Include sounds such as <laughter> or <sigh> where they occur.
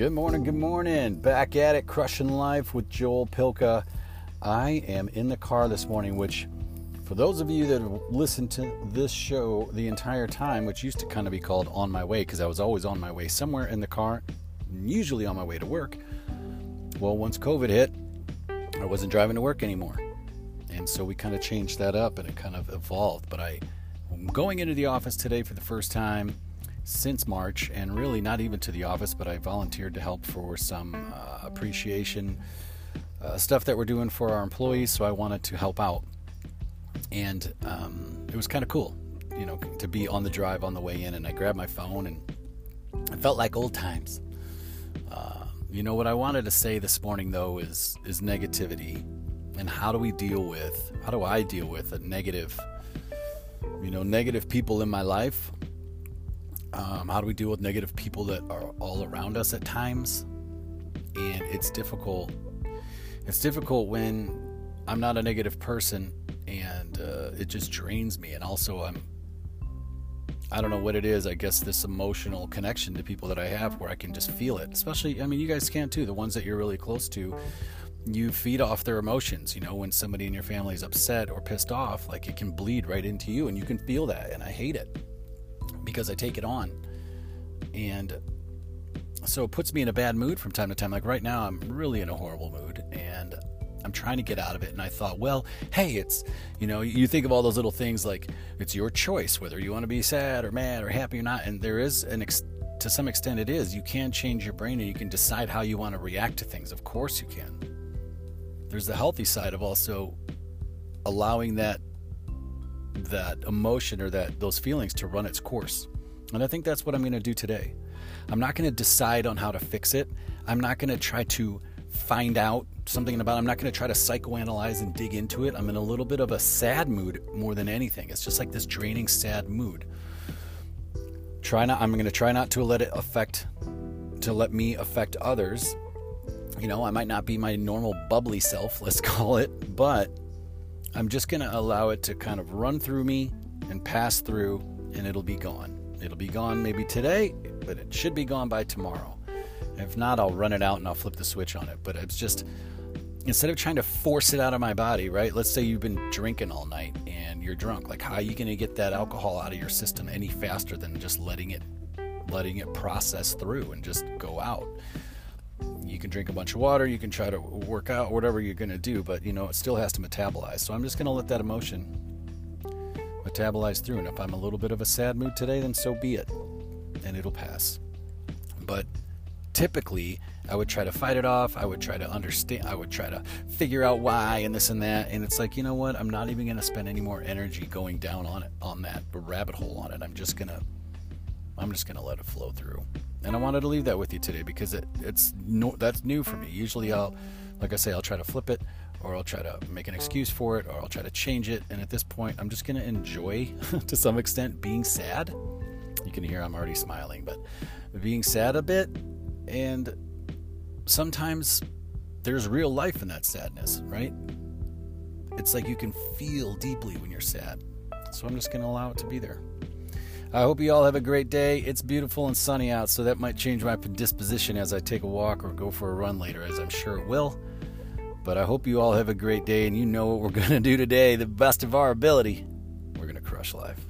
Good morning, good morning. Back at it, crushing life with Joel Pilka. I am in the car this morning, which, for those of you that have listened to this show the entire time, which used to kind of be called On My Way, because I was always on my way somewhere in the car, usually on my way to work. Well, once COVID hit, I wasn't driving to work anymore. And so we kind of changed that up and it kind of evolved. But I'm going into the office today for the first time since March, and really not even to the office, but I volunteered to help for some uh, appreciation uh, stuff that we're doing for our employees. So I wanted to help out, and um, it was kind of cool, you know, to be on the drive on the way in. And I grabbed my phone, and it felt like old times. Uh, you know what I wanted to say this morning though is is negativity, and how do we deal with? How do I deal with a negative? You know, negative people in my life um, how do we deal with negative people that are all around us at times? And it's difficult. It's difficult when I'm not a negative person and uh, it just drains me. And also, I'm, I don't know what it is. I guess this emotional connection to people that I have where I can just feel it. Especially, I mean, you guys can too. The ones that you're really close to, you feed off their emotions. You know, when somebody in your family is upset or pissed off, like it can bleed right into you and you can feel that. And I hate it because I take it on. And so it puts me in a bad mood from time to time. Like right now, I'm really in a horrible mood and I'm trying to get out of it. And I thought, well, hey, it's, you know, you think of all those little things like it's your choice whether you want to be sad or mad or happy or not. And there is an, to some extent, it is. You can change your brain and you can decide how you want to react to things. Of course, you can. There's the healthy side of also allowing that that emotion or that those feelings to run its course. And I think that's what I'm going to do today. I'm not going to decide on how to fix it. I'm not going to try to find out something about it. I'm not going to try to psychoanalyze and dig into it. I'm in a little bit of a sad mood more than anything. It's just like this draining sad mood. Try not I'm going to try not to let it affect to let me affect others. You know, I might not be my normal bubbly self, let's <laughs> call it, but I'm just going to allow it to kind of run through me and pass through, and it'll be gone. It'll be gone maybe today, but it should be gone by tomorrow. If not, I'll run it out and I'll flip the switch on it. But it's just, instead of trying to force it out of my body, right? Let's say you've been drinking all night and you're drunk. Like, how are you going to get that alcohol out of your system any faster than just letting it, letting it process through and just go out? You can drink a bunch of water, you can try to work out, whatever you're going to do, but you know, it still has to metabolize. So I'm just going to let that emotion metabolize through. And if I'm a little bit of a sad mood today, then so be it. And it'll pass. But typically, I would try to fight it off. I would try to understand. I would try to figure out why and this and that. And it's like, you know what? I'm not even going to spend any more energy going down on it, on that rabbit hole on it. I'm just going to, I'm just going to let it flow through and I wanted to leave that with you today because it, it's no, that's new for me. Usually, I'll, like I say, I'll try to flip it, or I'll try to make an excuse for it, or I'll try to change it. And at this point, I'm just to enjoy, <laughs> to some extent, being sad. You can hear I'm already smiling, but being sad a bit, and sometimes there's real life in that sadness, right? It's like you can feel deeply when you're sad. So I'm just to allow it to be there. I hope you all have a great day. It's beautiful and sunny out, so that might change my disposition as I take a walk or go for a run later, as I'm sure it will. But I hope you all have a great day and you know what we're <laughs> going to do today the best of our ability. We're going to crush life.